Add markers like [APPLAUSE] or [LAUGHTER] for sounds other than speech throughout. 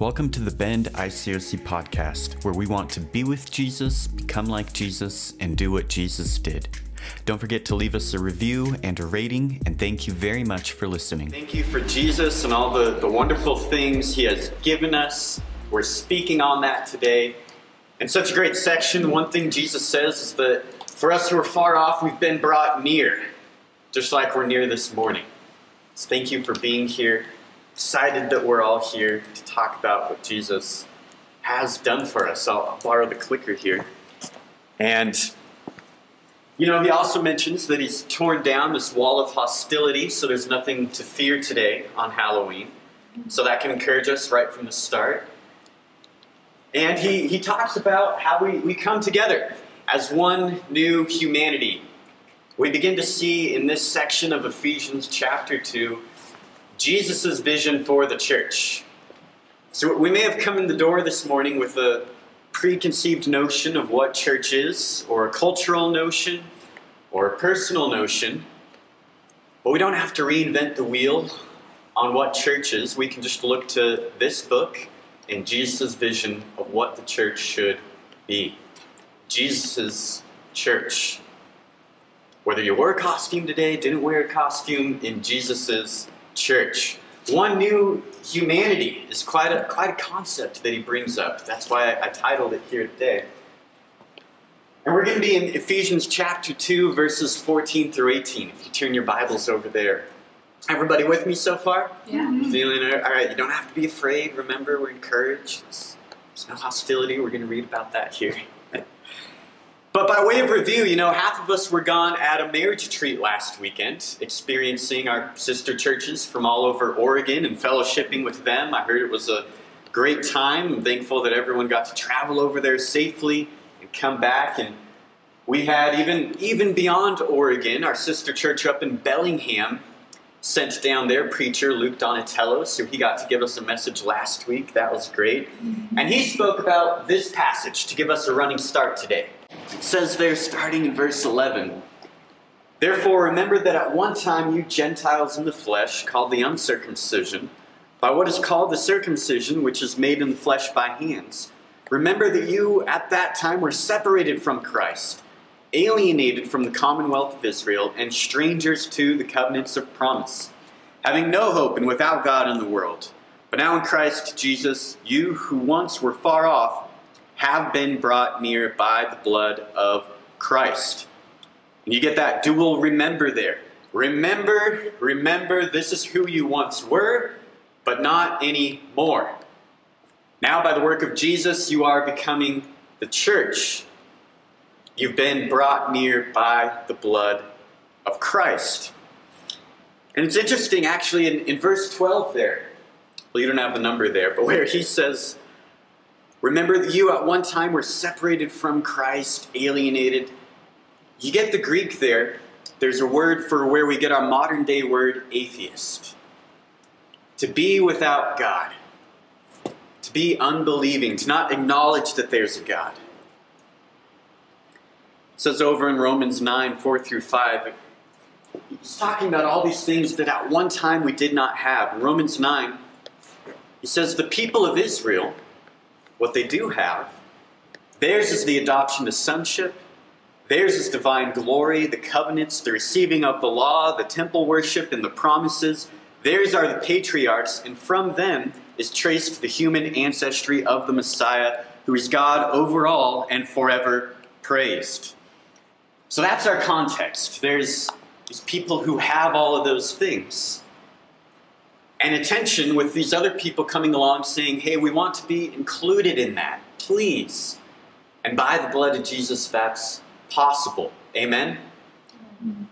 Welcome to the Bend ICOC podcast, where we want to be with Jesus, become like Jesus, and do what Jesus did. Don't forget to leave us a review and a rating, and thank you very much for listening. Thank you for Jesus and all the, the wonderful things He has given us. We're speaking on that today. In such a great section, one thing Jesus says is that for us who are far off, we've been brought near, just like we're near this morning. So thank you for being here excited that we're all here to talk about what Jesus has done for us. I'll, I'll borrow the clicker here. And, you know, he also mentions that he's torn down this wall of hostility, so there's nothing to fear today on Halloween. So that can encourage us right from the start. And he, he talks about how we, we come together as one new humanity. We begin to see in this section of Ephesians chapter 2 Jesus' vision for the church. So we may have come in the door this morning with a preconceived notion of what church is, or a cultural notion, or a personal notion, but we don't have to reinvent the wheel on what church is. We can just look to this book and Jesus' vision of what the church should be. Jesus' church. Whether you wore a costume today, didn't wear a costume, in Jesus' church. One new humanity is quite a, quite a concept that he brings up. That's why I, I titled it here today. And we're going to be in Ephesians chapter 2, verses 14 through 18. If you turn your Bibles over there. Everybody with me so far? Yeah. Mm-hmm. Feeling it? All right, you don't have to be afraid. Remember, we're encouraged. There's no hostility. We're going to read about that here. But by way of review, you know, half of us were gone at a marriage retreat last weekend, experiencing our sister churches from all over Oregon and fellowshipping with them. I heard it was a great time. I'm thankful that everyone got to travel over there safely and come back. And we had even even beyond Oregon, our sister church up in Bellingham sent down their preacher, Luke Donatello, so he got to give us a message last week. That was great. And he spoke about this passage to give us a running start today. It says there, starting in verse 11, Therefore remember that at one time you Gentiles in the flesh, called the uncircumcision, by what is called the circumcision, which is made in the flesh by hands. Remember that you at that time were separated from Christ, alienated from the commonwealth of Israel, and strangers to the covenants of promise, having no hope and without God in the world. But now in Christ Jesus, you who once were far off, have been brought near by the blood of Christ. And you get that dual remember there. Remember, remember, this is who you once were, but not anymore. Now, by the work of Jesus, you are becoming the church. You've been brought near by the blood of Christ. And it's interesting, actually, in, in verse 12 there. Well, you don't have the number there, but where he says, Remember that you at one time were separated from Christ, alienated. You get the Greek there. There's a word for where we get our modern day word atheist. To be without God. To be unbelieving. To not acknowledge that there's a God. It says over in Romans 9, 4 through 5. He's talking about all these things that at one time we did not have. Romans 9, he says, The people of Israel what they do have. Theirs is the adoption to sonship. Theirs is divine glory, the covenants, the receiving of the law, the temple worship, and the promises. Theirs are the patriarchs, and from them is traced the human ancestry of the Messiah, who is God over all and forever praised. So that's our context. There's these people who have all of those things and attention with these other people coming along saying, hey, we want to be included in that, please. And by the blood of Jesus, that's possible. Amen? And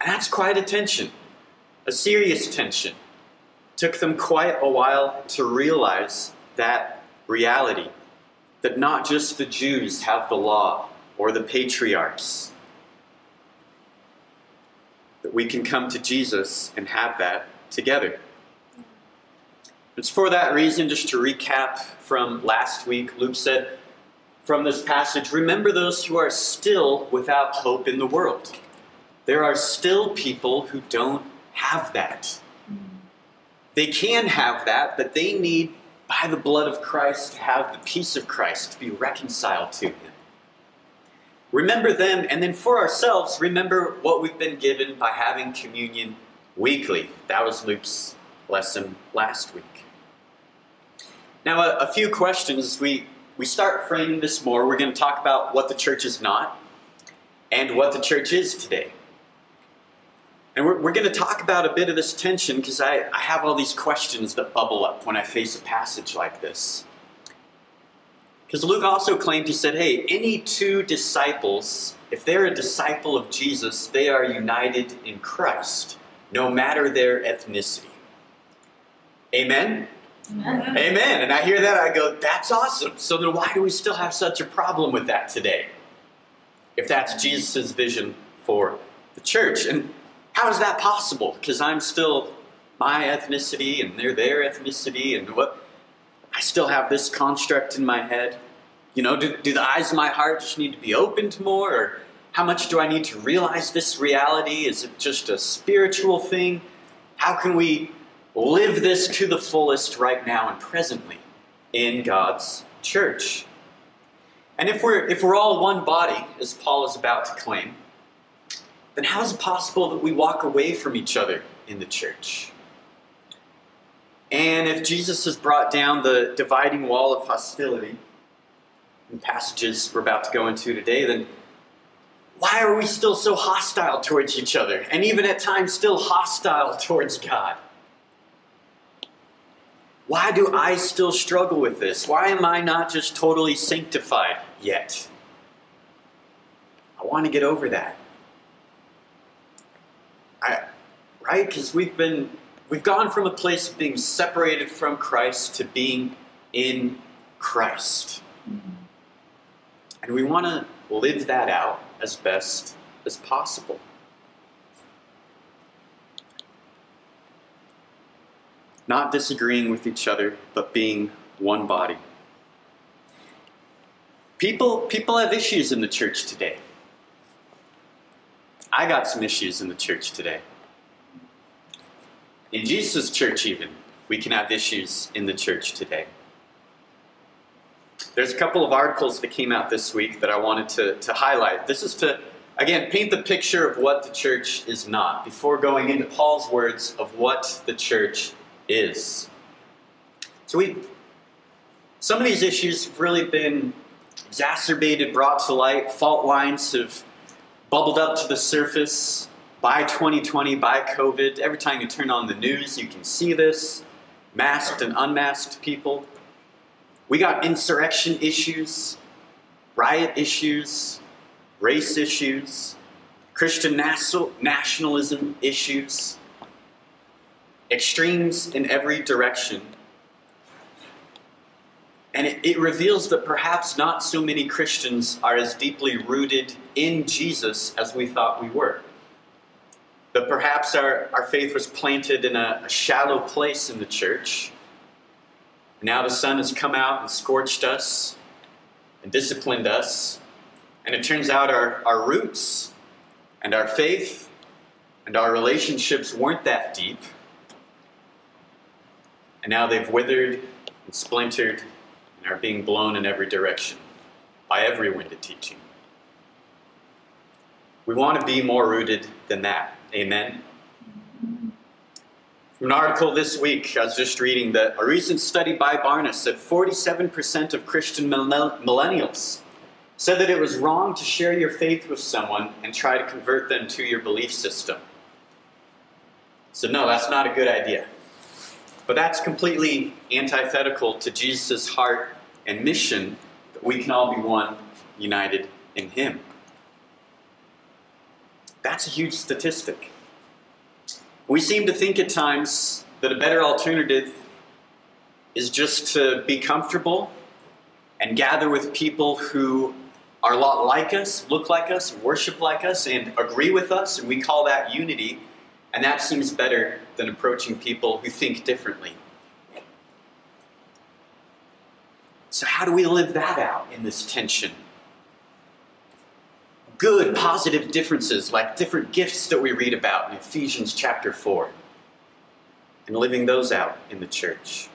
that's quite a tension, a serious tension. Took them quite a while to realize that reality that not just the Jews have the law or the patriarchs, that we can come to Jesus and have that together. It's for that reason, just to recap from last week, Luke said from this passage, remember those who are still without hope in the world. There are still people who don't have that. They can have that, but they need by the blood of Christ to have the peace of Christ, to be reconciled to Him. Remember them, and then for ourselves, remember what we've been given by having communion weekly. That was Luke's lesson last week. Now, a, a few questions. We, we start framing this more. We're going to talk about what the church is not and what the church is today. And we're, we're going to talk about a bit of this tension because I, I have all these questions that bubble up when I face a passage like this. Because Luke also claimed, he said, hey, any two disciples, if they're a disciple of Jesus, they are united in Christ, no matter their ethnicity. Amen? Amen. Amen. And I hear that, I go, that's awesome. So then why do we still have such a problem with that today? If that's Jesus' vision for the church. And how is that possible? Because I'm still my ethnicity and they're their ethnicity and what I still have this construct in my head. You know, do, do the eyes of my heart just need to be opened more? Or how much do I need to realize this reality? Is it just a spiritual thing? How can we live this to the fullest right now and presently in God's church? And if we're, if we're all one body, as Paul is about to claim, then how is it possible that we walk away from each other in the church? And if Jesus has brought down the dividing wall of hostility in passages we're about to go into today, then why are we still so hostile towards each other? And even at times still hostile towards God? Why do I still struggle with this? Why am I not just totally sanctified yet? I want to get over that. I, right? Because we've been we've gone from a place of being separated from Christ to being in Christ, mm-hmm. and we want to live that out as best as possible. Not disagreeing with each other, but being one body. People, people have issues in the church today. I got some issues in the church today. In Jesus' church, even, we can have issues in the church today. There's a couple of articles that came out this week that I wanted to, to highlight. This is to, again, paint the picture of what the church is not before going into Paul's words of what the church is. So we, some of these issues have really been exacerbated, brought to light. Fault lines have bubbled up to the surface by 2020, by COVID. Every time you turn on the news, you can see this masked and unmasked people. We got insurrection issues, riot issues, race issues, Christian nationalism issues, extremes in every direction. And it, it, reveals that perhaps not so many Christians are as deeply rooted in Jesus as we thought we were. That perhaps our, our faith was planted in a, a shallow place in the church. Now the sun has come out and scorched us and disciplined us. And it turns out our, our roots and our faith and our relationships weren't that deep. And now they've withered and splintered and are being blown in every direction by every wind of teaching. We want to be more rooted than that. Amen. From an article this week, I was just reading that a recent study by Barna said 47% of Christian millennials said that it was wrong to share your faith with someone and try to convert them to your belief system. So, no, that's not a good idea. But that's completely antithetical to Jesus' heart and mission that we can all be one, united in Him. That's a huge statistic. We seem to think at times that a better alternative is just to be comfortable and gather with people who are a lot like us, look like us, worship like us, and agree with us, and we call that unity. And that seems better than approaching people who think differently So, how do we live that out in this tension? Good, positive differences, like different gifts that we read about in Ephesians chapter 4, and living those out in the church.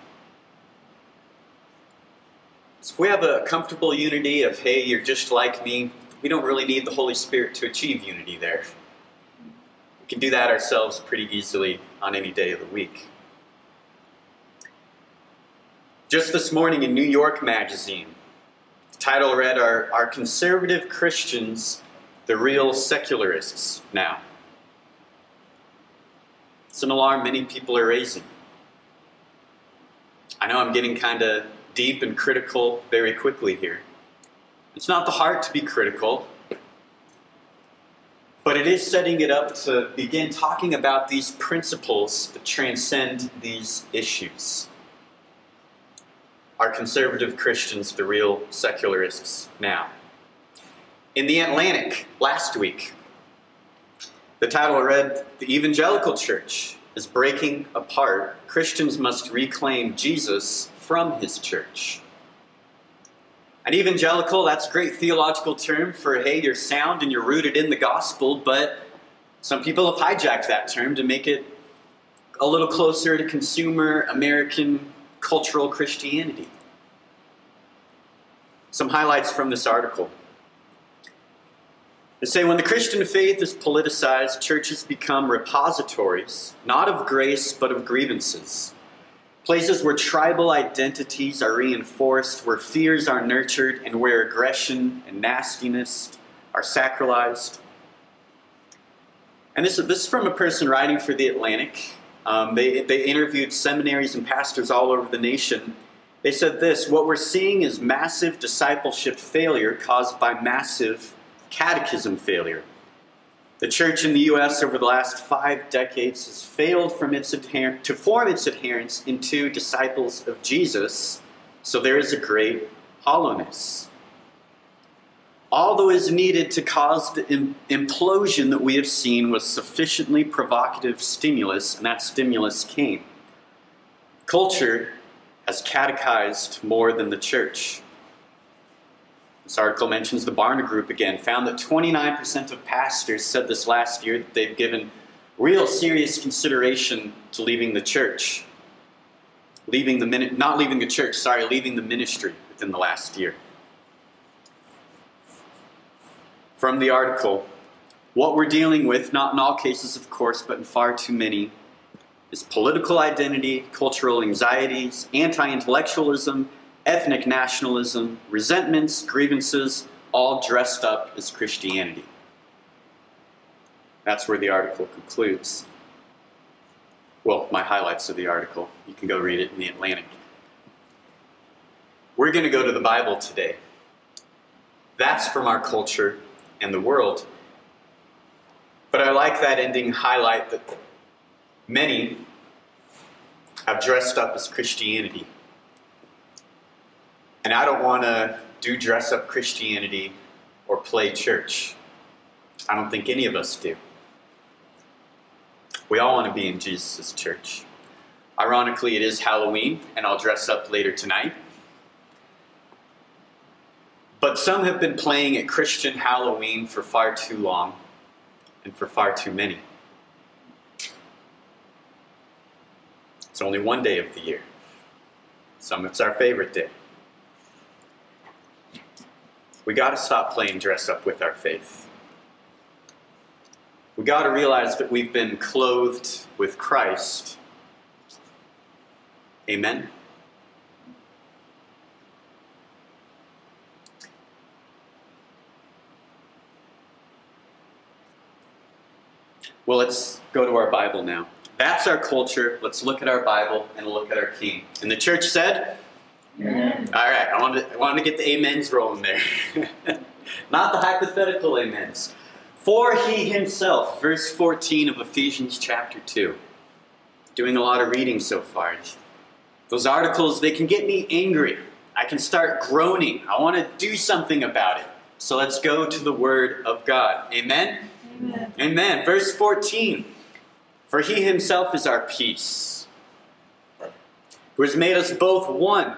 So if we have a comfortable unity of, hey, you're just like me, we don't really need the Holy Spirit to achieve unity there. Can do that ourselves pretty easily on any day of the week. Just this morning in New York Magazine, the title read, Are, are conservative Christians the real secularists now? It's an alarm many people are raising. I know I'm getting kind of deep and critical very quickly here. It's not the heart to be critical, but it is setting it up to begin talking about these principles that transcend these issues. Are conservative Christians the real secularists now? In The Atlantic last week, the title read The Evangelical Church is Breaking Apart. Christians must reclaim Jesus from his church. An evangelical, that's a great theological term for, hey, you're sound and you're rooted in the gospel, but some people have hijacked that term to make it a little closer to consumer American cultural Christianity. Some highlights from this article. They say when the Christian faith is politicized, churches become repositories, not of grace, but of grievances. Places where tribal identities are reinforced, where fears are nurtured, and where aggression and nastiness are sacralized. And this, this is from a person writing for The Atlantic. Um, they, they interviewed seminaries and pastors all over the nation they said this What we're seeing is massive discipleship failure caused by massive catechism failure. The church in the U.S. over the last five decades has failed from its adher- to form its adherents into disciples of Jesus, so there is a great hollowness. All that is needed to cause the Im- implosion that we have seen was sufficiently provocative stimulus, and that stimulus came. Culture has catechized more than the church. This article mentions the Barna Group again, found that 29% of pastors said this last year that they've given real serious consideration to leaving the church. Leaving the min- not leaving the church, sorry, leaving the ministry within the last year. From the article, what we're dealing with, not in all cases, of course, but in far too many, is political identity, cultural anxieties, anti intellectualism, ethnic nationalism, resentments, grievances, all dressed up as Christianity. That's where the article concludes. Well, my highlights of the article. You can go read it in the Atlantic. We're going to go to the Bible today. That's from our culture and the world. But I like that ending highlight that Many have dressed up as Christianity. And I don't want to do dress up Christianity or play church. I don't think any of us do. We all want to be in Jesus' church. Ironically, it is Halloween, and I'll dress up later tonight. But some have been playing at Christian Halloween for far too long and for far too many. It's only one day of the year. Some it's our favorite day. We got to stop playing dress up with our faith. We got to realize that we've been clothed with Christ. Amen. Well, let's go to our Bible now. That's our culture. Let's look at our Bible and look at our King. And the church said, Amen. All right, I want to, I want to get the amens rolling there. [LAUGHS] Not the hypothetical amens. For he himself, verse 14 of Ephesians chapter 2. Doing a lot of reading so far. Those articles, they can get me angry. I can start groaning. I want to do something about it. So let's go to the Word of God. Amen? Amen. Amen. Verse 14. For he himself is our peace, who has made us both one,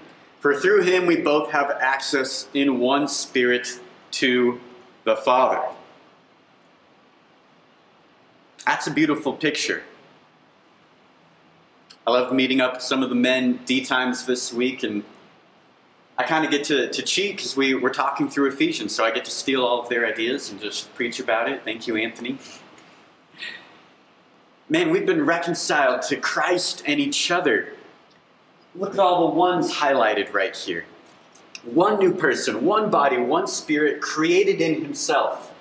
For through him we both have access in one spirit to the Father. That's a beautiful picture. I love meeting up with some of the men D times this week, and I kind of get to, to cheat because we were talking through Ephesians, so I get to steal all of their ideas and just preach about it. Thank you, Anthony. Man, we've been reconciled to Christ and each other. Look at all the ones highlighted right here. One new person, one body, one spirit, created in himself.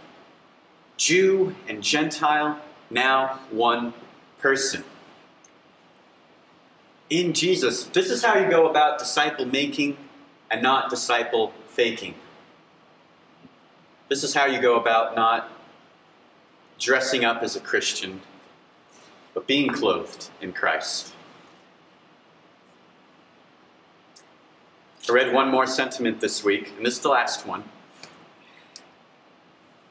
Jew and Gentile, now one person in Jesus. This is how you go about disciple making and not disciple faking. This is how you go about not dressing up as a Christian, but being clothed in Christ. I read one more sentiment this week, and this is the last one.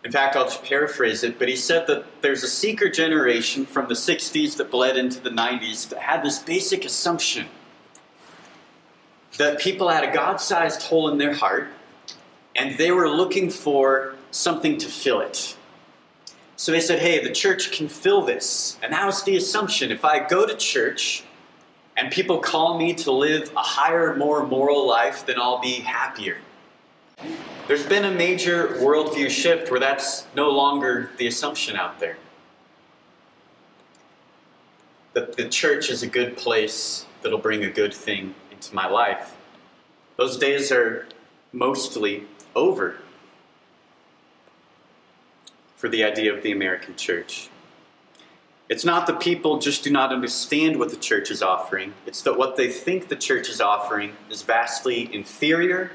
In fact, I'll just paraphrase it, but he said that there's a seeker generation from the 60s that bled into the 90s that had this basic assumption that people had a God sized hole in their heart and they were looking for something to fill it. So they said, hey, the church can fill this. And that was the assumption. If I go to church and people call me to live a higher, more moral life, then I'll be happier. There's been a major worldview shift where that's no longer the assumption out there. That the church is a good place that'll bring a good thing into my life. Those days are mostly over for the idea of the American church. It's not that people just do not understand what the church is offering, it's that what they think the church is offering is vastly inferior,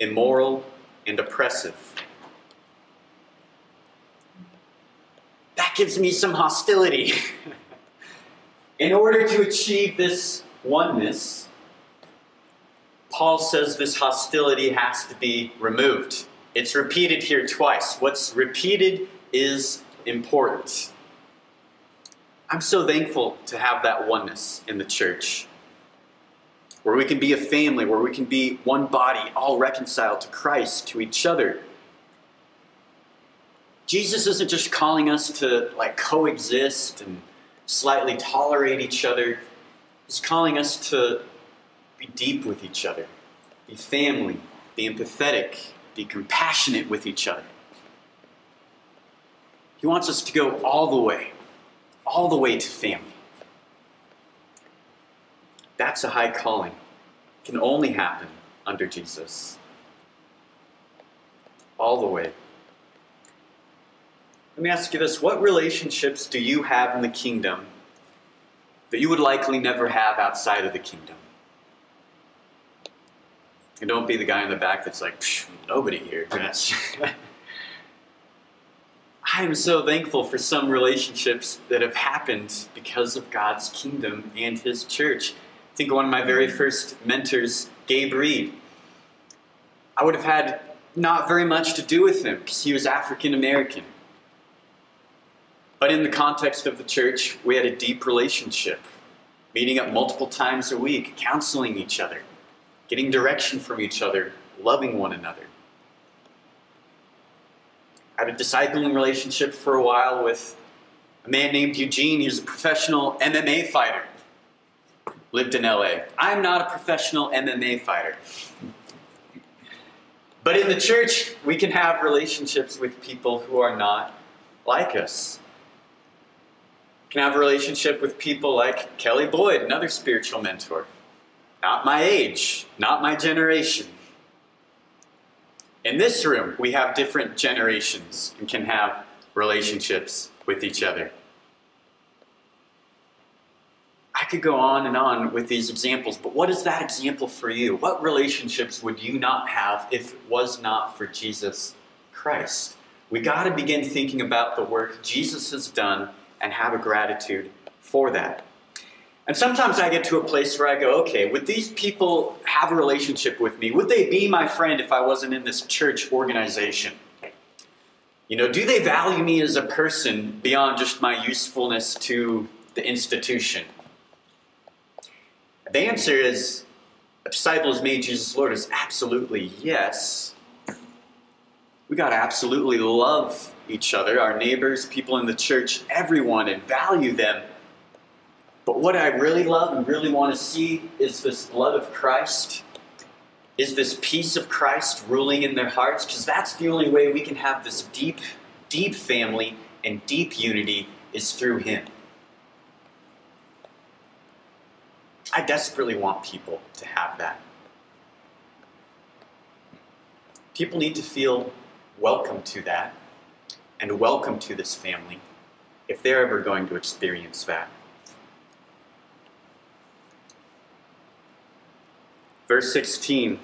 immoral, and oppressive. That gives me some hostility. [LAUGHS] In order to achieve this oneness, Paul says this hostility has to be removed. It's repeated here twice. What's repeated is important. I'm so thankful to have that oneness in the church where we can be a family, where we can be one body, all reconciled to Christ, to each other. Jesus isn't just calling us to like coexist and slightly tolerate each other. He's calling us to be deep with each other, be family, be empathetic, be compassionate with each other. He wants us to go all the way, all the way to family. That's a high calling. It can only happen under Jesus. All the way. Let me ask you this what relationships do you have in the kingdom that you would likely never have outside of the kingdom? And don't be the guy in the back that's like, nobody here. [LAUGHS] Yes. I am so thankful for some relationships that have happened because of God's kingdom and His church. I think one of my very first mentors, Gabe Reed, I would have had not very much to do with him because he was African American. But in the context of the church, we had a deep relationship, meeting up multiple times a week, counseling each other, getting direction from each other, loving one another. I had a discipling relationship for a while with a man named Eugene. He was a professional MMA fighter lived in LA. I'm not a professional MMA fighter. But in the church, we can have relationships with people who are not like us. We can have a relationship with people like Kelly Boyd, another spiritual mentor. Not my age, not my generation. In this room, we have different generations and can have relationships with each other. I could go on and on with these examples, but what is that example for you? What relationships would you not have if it was not for Jesus Christ? We got to begin thinking about the work Jesus has done and have a gratitude for that. And sometimes I get to a place where I go, okay, would these people have a relationship with me? Would they be my friend if I wasn't in this church organization? You know, do they value me as a person beyond just my usefulness to the institution? The answer is a disciple has made Jesus Lord is absolutely yes. We got to absolutely love each other, our neighbors, people in the church, everyone, and value them. But what I really love and really want to see is this blood of Christ, is this peace of Christ ruling in their hearts, because that's the only way we can have this deep, deep family and deep unity is through Him. I desperately want people to have that. People need to feel welcome to that and welcome to this family if they're ever going to experience that. Verse 16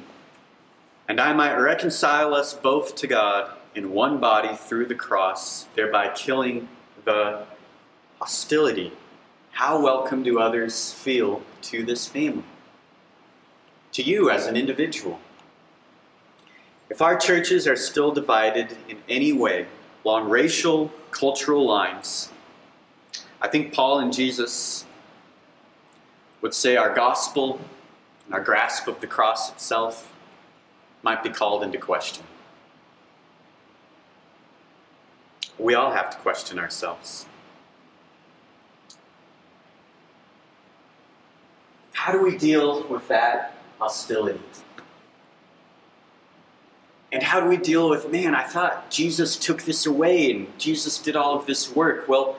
And I might reconcile us both to God in one body through the cross, thereby killing the hostility. How welcome do others feel to this family? To you as an individual? If our churches are still divided in any way along racial, cultural lines, I think Paul and Jesus would say our gospel our grasp of the cross itself might be called into question. We all have to question ourselves. How do we deal with that hostility? And how do we deal with, man, I thought Jesus took this away and Jesus did all of this work? Well,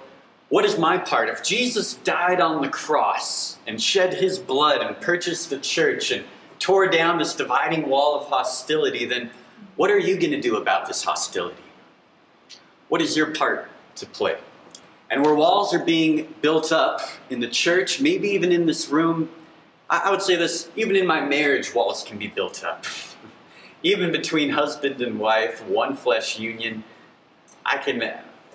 what is my part? If Jesus died on the cross and shed his blood and purchased the church and tore down this dividing wall of hostility, then what are you going to do about this hostility? What is your part to play? And where walls are being built up in the church, maybe even in this room, I, would say this, even in my marriage, walls can be built up. [LAUGHS] even between husband and wife, one flesh union, I can,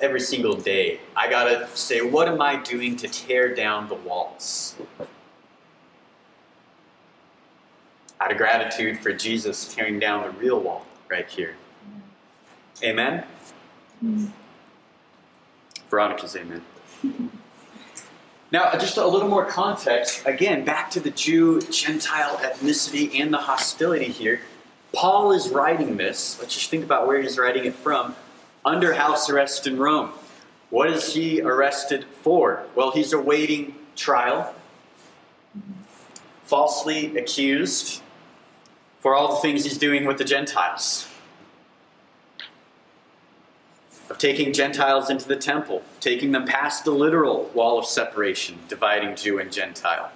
every single day, I gotta say, what am I doing to tear down the walls? Out of gratitude for Jesus tearing down the real wall right here. Amen? Mm. Veronica's amen. [LAUGHS] Now, just a little more context. Again, back to the Jew Gentile ethnicity and the hostility here. Paul is writing this. Let's just think about where he's writing it from. Under house arrest in Rome. What is he arrested for? Well, he's awaiting trial, falsely accused for all the things he's doing with the Gentiles of taking Gentiles into the temple, taking them past the literal wall of separation, dividing Jew and Gentile.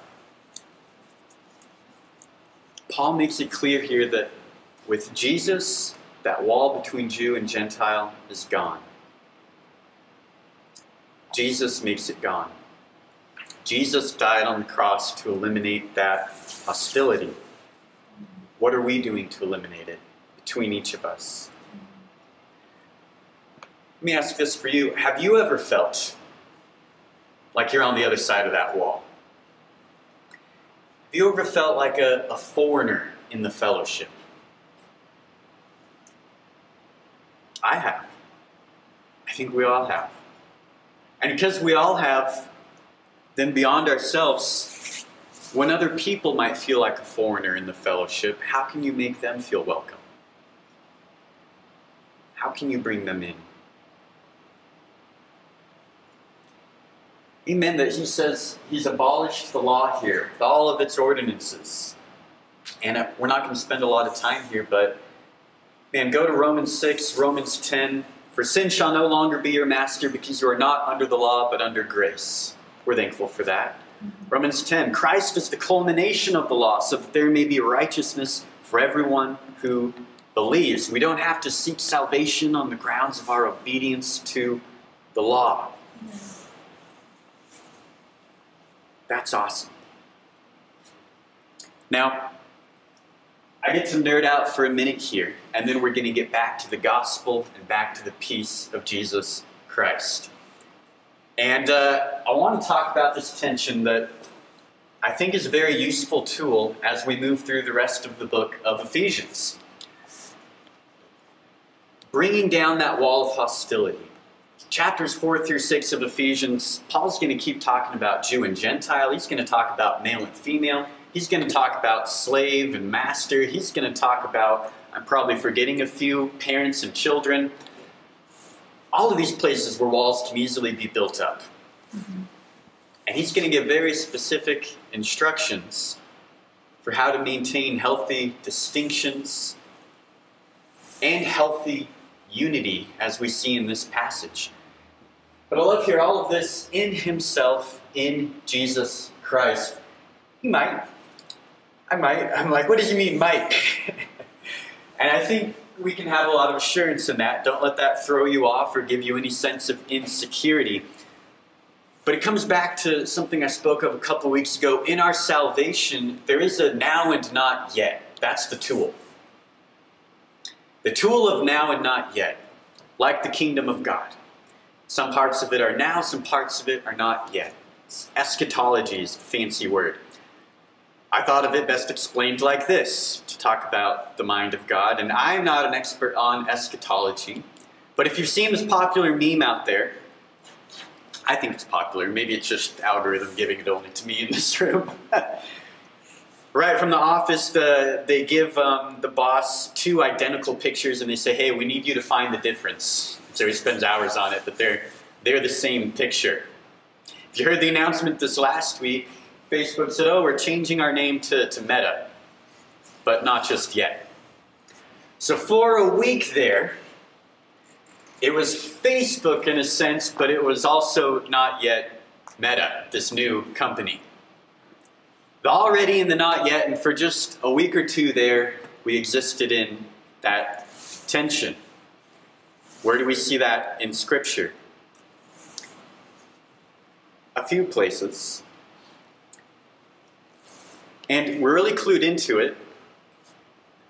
Paul makes it clear here that with Jesus, that wall between Jew and Gentile is gone. Jesus makes it gone. Jesus died on the cross to eliminate that hostility. What are we doing to eliminate it between each of us? Let me ask this for you. Have you ever felt like you're on the other side of that wall? Have you ever felt like a, a foreigner in the fellowship? I have. I think we all have. And because we all have, then beyond ourselves, when other people might feel like a foreigner in the fellowship, how can you make them feel welcome? How can you bring them in? Amen. That he says he's abolished the law here all of its ordinances. And uh, we're not going to spend a lot of time here, but man, go to Romans 6, Romans 10. For sin shall no longer be your master because you are not under the law but under grace. We're thankful for that. Mm-hmm. Romans 10 Christ is the culmination of the law, so that there may be righteousness for everyone who believes. We don't have to seek salvation on the grounds of our obedience to the law. Mm-hmm. That's awesome. Now, I get to nerd out for a minute here, and then we're going to get back to the gospel and back to the peace of Jesus Christ. And uh, I want to talk about this tension that I think is a very useful tool as we move through the rest of the book of Ephesians. Bringing down that wall of hostility. Chapters 4 through 6 of Ephesians, Paul's going to keep talking about Jew and Gentile. He's going to talk about male and female. He's going to talk about slave and master. He's going to talk about, I'm probably forgetting a few, parents and children. All of these places where walls can easily be built up. Mm-hmm. And he's going to give very specific instructions for how to maintain healthy distinctions and healthy unity, as we see in this passage. But I love here all of this in himself, in Jesus Christ. He might. I might. I'm like, what does he mean, might? [LAUGHS] and I think we can have a lot of assurance in that. Don't let that throw you off or give you any sense of insecurity. But it comes back to something I spoke of a couple weeks ago. In our salvation, there is a now and not yet. That's the tool. The tool of now and not yet, like the kingdom of God. Some parts of it are now, some parts of it are not yet. Eschatology is a fancy word. I thought of it best explained like this to talk about the mind of God. And I'm not an expert on eschatology, but if you've seen this popular meme out there, I think it's popular. Maybe it's just algorithm giving it only to me in this [LAUGHS] room. right from the office, the, they give um, the boss two identical pictures and they say, hey, we need you to find the difference. So he spends hours on it, but they're, they're the same picture. If you heard the announcement this last week, Facebook said, oh, we're changing our name to, to Meta, but not just yet. So for a week there, it was Facebook in a sense, but it was also not yet Meta, this new company. The already and the not yet, and for just a week or two there, we existed in that tension. Where do we see that in Scripture? A few places. And we're really clued into it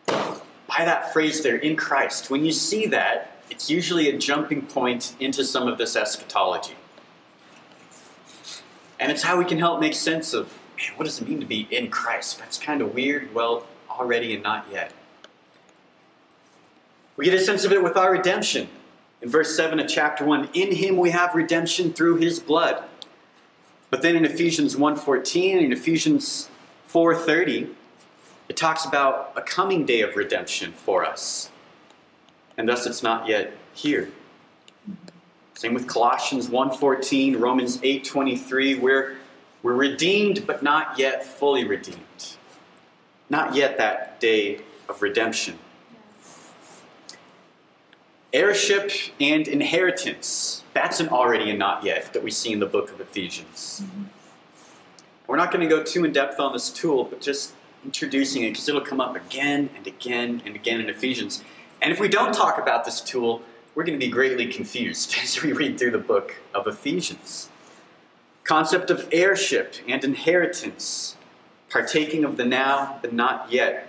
by that phrase there, in Christ. When you see that, it's usually a jumping point into some of this eschatology. And it's how we can help make sense of, man, what does it mean to be in Christ? That's kind of weird. Well, already and not yet. We get a sense of it with our redemption. In verse 7 of chapter 1, in him we have redemption through his blood. But then in Ephesians 1.14 and Ephesians 4.30, it talks about a coming day of redemption for us and thus it's not yet here. Same with Colossians 1.14, Romans 8.23, where we're redeemed but not yet fully redeemed. Not yet that day of redemption. Heirship and inheritance, that's an already and not yet that we see in the book of Ephesians. Mm-hmm. We're not going to go too in depth on this tool, but just introducing it because it'll come up again and again and again in Ephesians. And if we don't talk about this tool, we're going to be greatly confused [LAUGHS] as we read through the book of Ephesians. Concept of heirship and inheritance, partaking of the now, the not yet.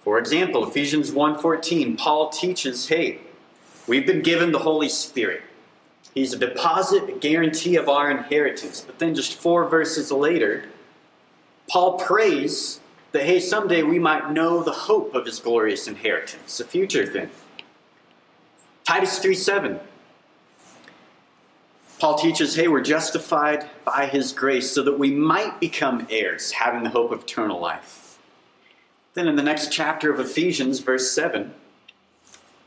For example, Ephesians 1:14, Paul teaches, "Hey, we've been given the Holy Spirit. He's a deposit, a guarantee of our inheritance." But then just 4 verses later, Paul prays that, hey, someday we might know the hope of his glorious inheritance, a future thing. Titus 3 7. Paul teaches, hey, we're justified by his grace so that we might become heirs, having the hope of eternal life. Then in the next chapter of Ephesians, verse 7,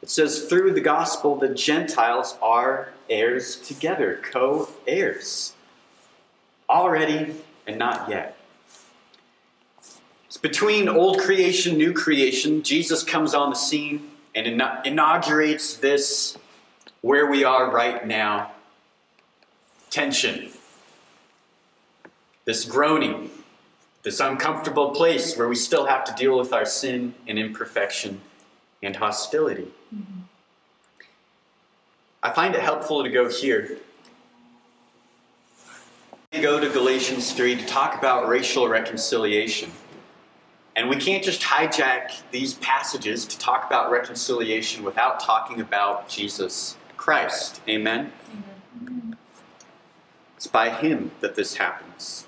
it says, through the gospel, the Gentiles are heirs together, co heirs. Already and not yet. It's between old creation, new creation. Jesus comes on the scene and inaugurates this where we are right now tension, this groaning, this uncomfortable place where we still have to deal with our sin and imperfection and hostility. Mm-hmm. I find it helpful to go here. Go to Galatians 3 to talk about racial reconciliation. And we can't just hijack these passages to talk about reconciliation without talking about Jesus Christ. Amen? Amen. It's by Him that this happens.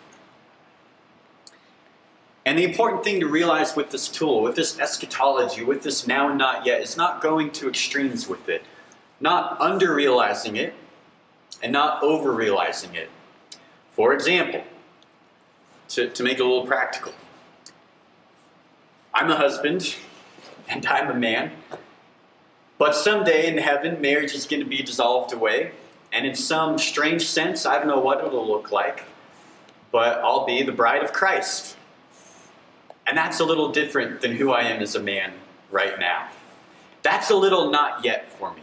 And the important thing to realize with this tool, with this eschatology, with this now and not yet, is not going to extremes with it, not under realizing it, and not over realizing it. For example, to, to make it a little practical, I'm a husband and I'm a man, but someday in heaven, marriage is going to be dissolved away, and in some strange sense, I don't know what it'll look like, but I'll be the bride of Christ. And that's a little different than who I am as a man right now. That's a little not yet for me.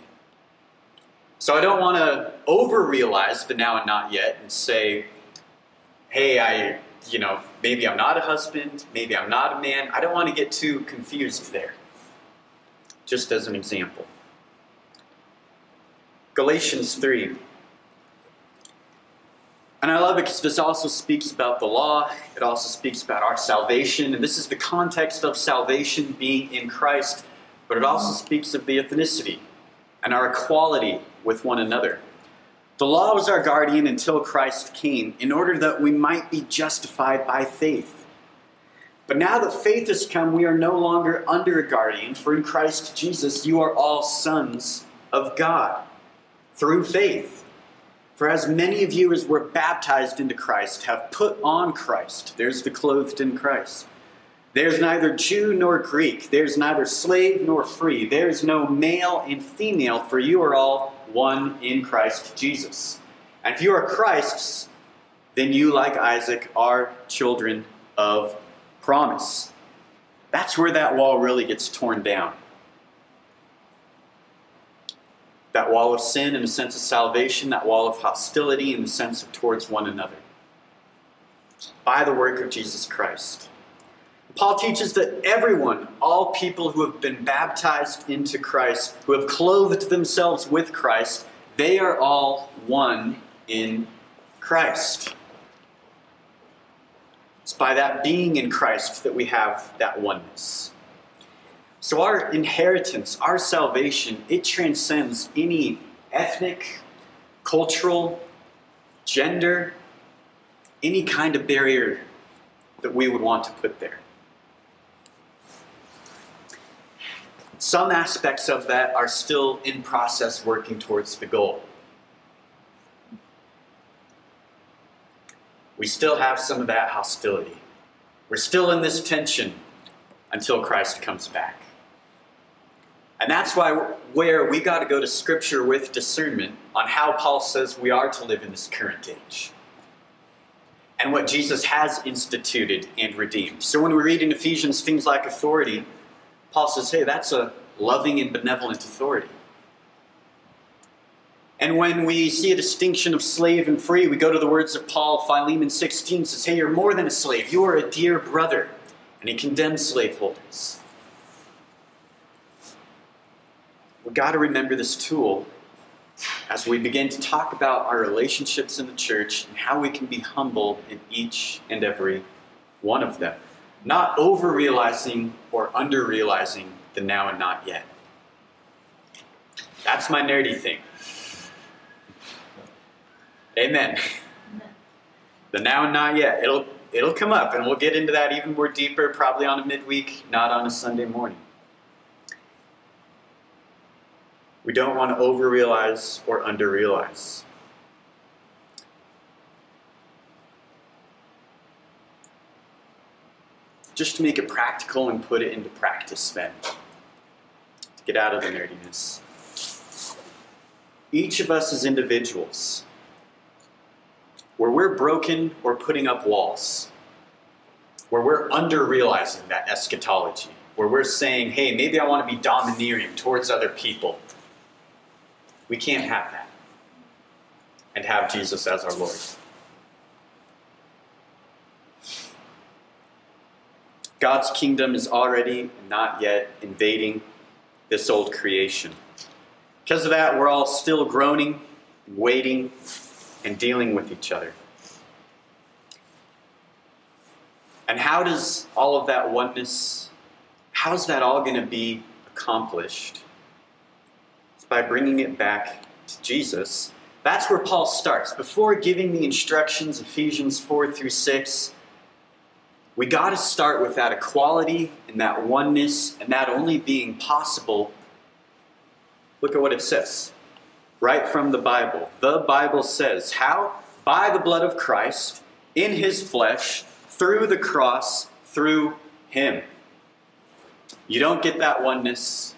So I don't want to over realize the now and not yet and say, hey, I, you know, maybe I'm not a husband, maybe I'm not a man. I don't want to get too confused there. Just as an example. Galatians 3. And I love it because this also speaks about the law. It also speaks about our salvation. And this is the context of salvation being in Christ. But it also speaks of the ethnicity and our equality with one another. The law was our guardian until Christ came, in order that we might be justified by faith. But now that faith has come, we are no longer under a guardian, for in Christ Jesus you are all sons of God through faith. For as many of you as were baptized into Christ have put on Christ. There's the clothed in Christ. There's neither Jew nor Greek. There's neither slave nor free. There's no male and female, for you are all one in Christ Jesus. And if you are Christ's, then you, like Isaac, are children of promise. That's where that wall really gets torn down. That wall of sin in the sense of salvation, that wall of hostility in the sense of towards one another. By the work of Jesus Christ. Paul teaches that everyone, all people who have been baptized into Christ, who have clothed themselves with Christ, they are all one in Christ. It's by that being in Christ that we have that oneness. So our inheritance, our salvation, it transcends any ethnic, cultural, gender, any kind of barrier that we would want to put there. Some aspects of that are still in process working towards the goal. We still have some of that hostility. We're still in this tension until Christ comes back. And that's why where we got to go to Scripture with discernment on how Paul says we are to live in this current age. And what Jesus has instituted and redeemed. So when we read in Ephesians things like authority, Paul says, hey, that's a loving and benevolent authority. And when we see a distinction of slave and free, we go to the words of Paul, Philemon 16 says, Hey, you're more than a slave, you are a dear brother. And he condemns slaveholders. We've got to remember this tool as we begin to talk about our relationships in the church and how we can be humble in each and every one of them. Not over realizing or under realizing the now and not yet. That's my nerdy thing. Amen. The now and not yet. It'll it'll come up and we'll get into that even more deeper probably on a midweek, not on a Sunday morning. We don't want to over-realize or under-realize. Just to make it practical and put it into practice then. To get out of the nerdiness. Each of us as individuals, where we're broken or putting up walls, where we're under realizing that eschatology, where we're saying, hey, maybe I want to be domineering towards other people, we can't have that and have Jesus as our Lord. God's kingdom is already not yet invading this old creation. Because of that, we're all still groaning, waiting, and dealing with each other. And how does all of that oneness, how's that all going to be accomplished? By bringing it back to Jesus. That's where Paul starts. Before giving the instructions, Ephesians 4 through 6, we got to start with that equality and that oneness, and that only being possible. Look at what it says right from the Bible. The Bible says, How? By the blood of Christ, in his flesh, through the cross, through him. You don't get that oneness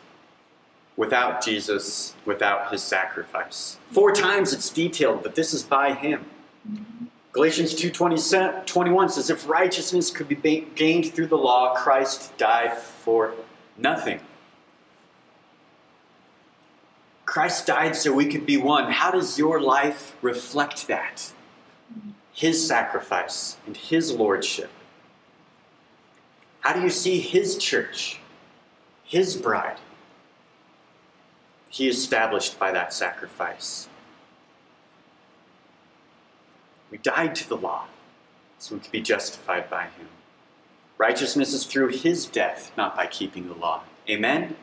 without Jesus, without his sacrifice. Four times it's detailed that this is by him. Galatians 2.21 says, If righteousness could be gained through the law, Christ died for nothing. Christ died so we could be one. How does your life reflect that? His sacrifice and His lordship. How do you see His church, His bride? He established by that sacrifice. We died to the law so we could be justified by Him. Righteousness is through His death, not by keeping the law. Amen?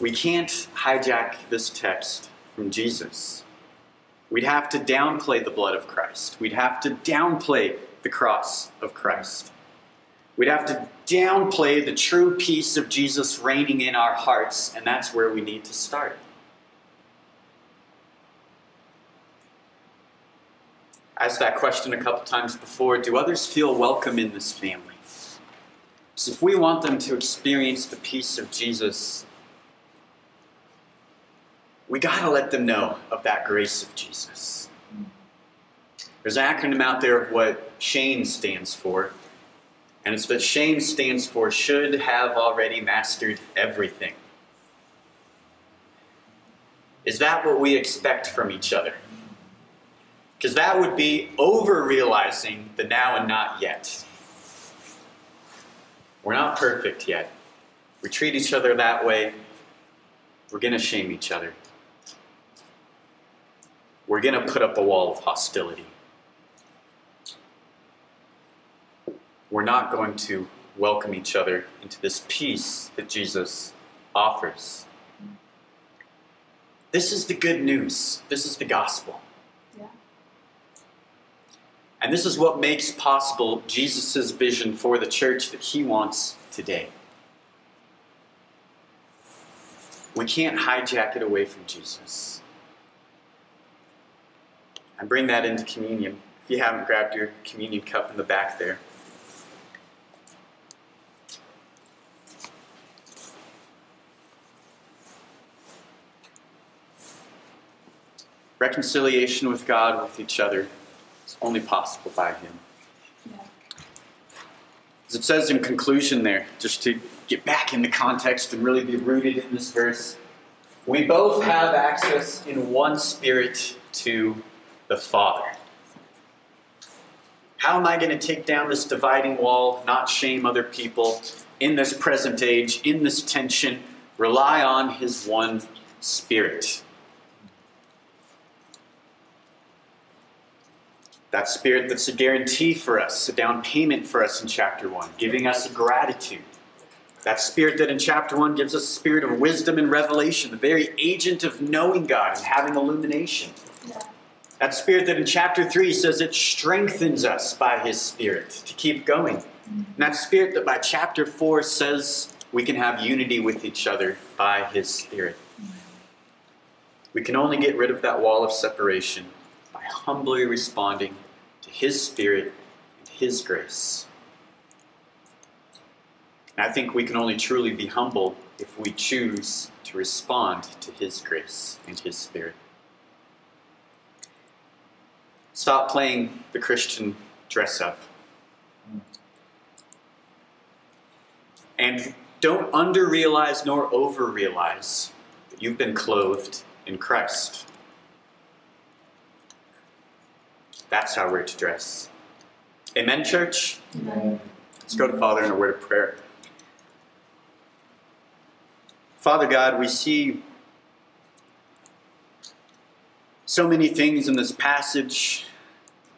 We can't hijack this text from Jesus. We'd have to downplay the blood of Christ. We'd have to downplay the cross of Christ. We'd have to downplay the true peace of Jesus reigning in our hearts, and that's where we need to start. Asked that question a couple times before. Do others feel welcome in this family? So if we want them to experience the peace of Jesus, we got to let them know of that grace of Jesus. There's an acronym out there of what shame stands for, and it's that shame stands for should have already mastered everything. Is that what we expect from each other? Because that would be over realizing the now and not yet. We're not perfect yet. We treat each other that way, we're going to shame each other we're going to put up a wall of hostility. We're not going to welcome each other into this peace that Jesus offers. This is the good news. This is the gospel. Yeah. And this is what makes possible Jesus' vision for the church that he wants today. We can't hijack it away from Jesus and bring that into communion. If you haven't grabbed your communion cup in the back there. Reconciliation with God, with each other, is only possible by Him. As it says in conclusion there, just to get back in the context and really be rooted in this verse, we both have access in one spirit to the Father. How am I going to take down this dividing wall, not shame other people in this present age, in this tension? Rely on His one Spirit. That Spirit that's a guarantee for us, a down payment for us in chapter 1, giving us gratitude. That Spirit that in chapter 1 gives us a spirit of wisdom and revelation, the very agent of knowing God and having illumination. That spirit that in chapter 3 says it strengthens us by his spirit to keep going. And that spirit that by chapter 4 says we can have unity with each other by his spirit. We can only get rid of that wall of separation by humbly responding his spirit and his grace. And I think we can only truly be humble if we choose to respond to his grace and his spirit. Stop playing the Christian dress up. And don't under realize nor over realize that you've been clothed in Christ. That's how we're to dress. Amen, church? Amen. Let's go to Father in a word of prayer. Father God, we see so many things in this passage.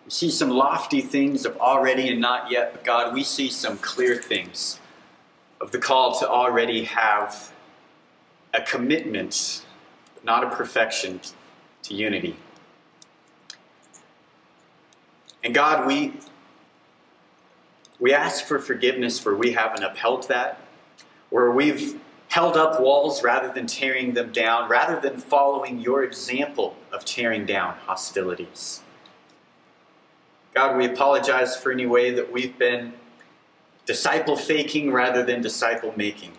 We see some lofty things of already and not yet, but God, we see some clear things of the call to already have a commitment, not a perfection, to unity. And God, we We ask for forgiveness where we haven't upheld that, where we've held up walls rather than tearing them down, rather than following your example of tearing down hostilities. God, we apologize for any way that we've been disciple faking rather than disciple making.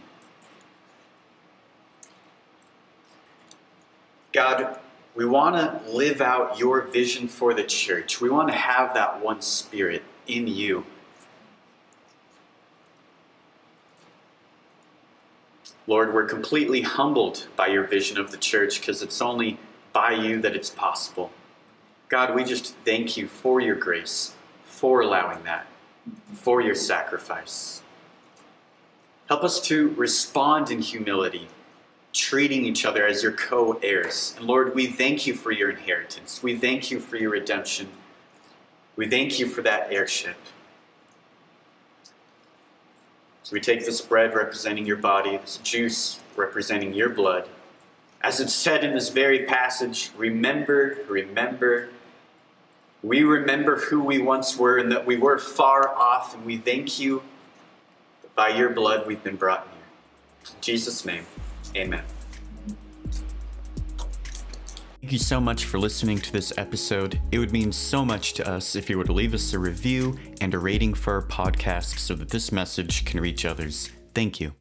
God, we want to live out your vision for the church. We want to have that one spirit in you. Lord, we're completely humbled by your vision of the church because it's only by you that it's possible. God, we just thank you for your grace, for allowing that, for your sacrifice. Help us to respond in humility, treating each other as your co heirs. And Lord, we thank you for your inheritance. We thank you for your redemption. We thank you for that heirship. So we take this bread representing your body, this juice representing your blood. As it's said in this very passage, remember, remember, we remember who we once were and that we were far off, and we thank you that by your blood we've been brought near. In Jesus' name, amen. Thank you so much for listening to this episode. It would mean so much to us if you were to leave us a review and a rating for our podcast so that this message can reach others. Thank you.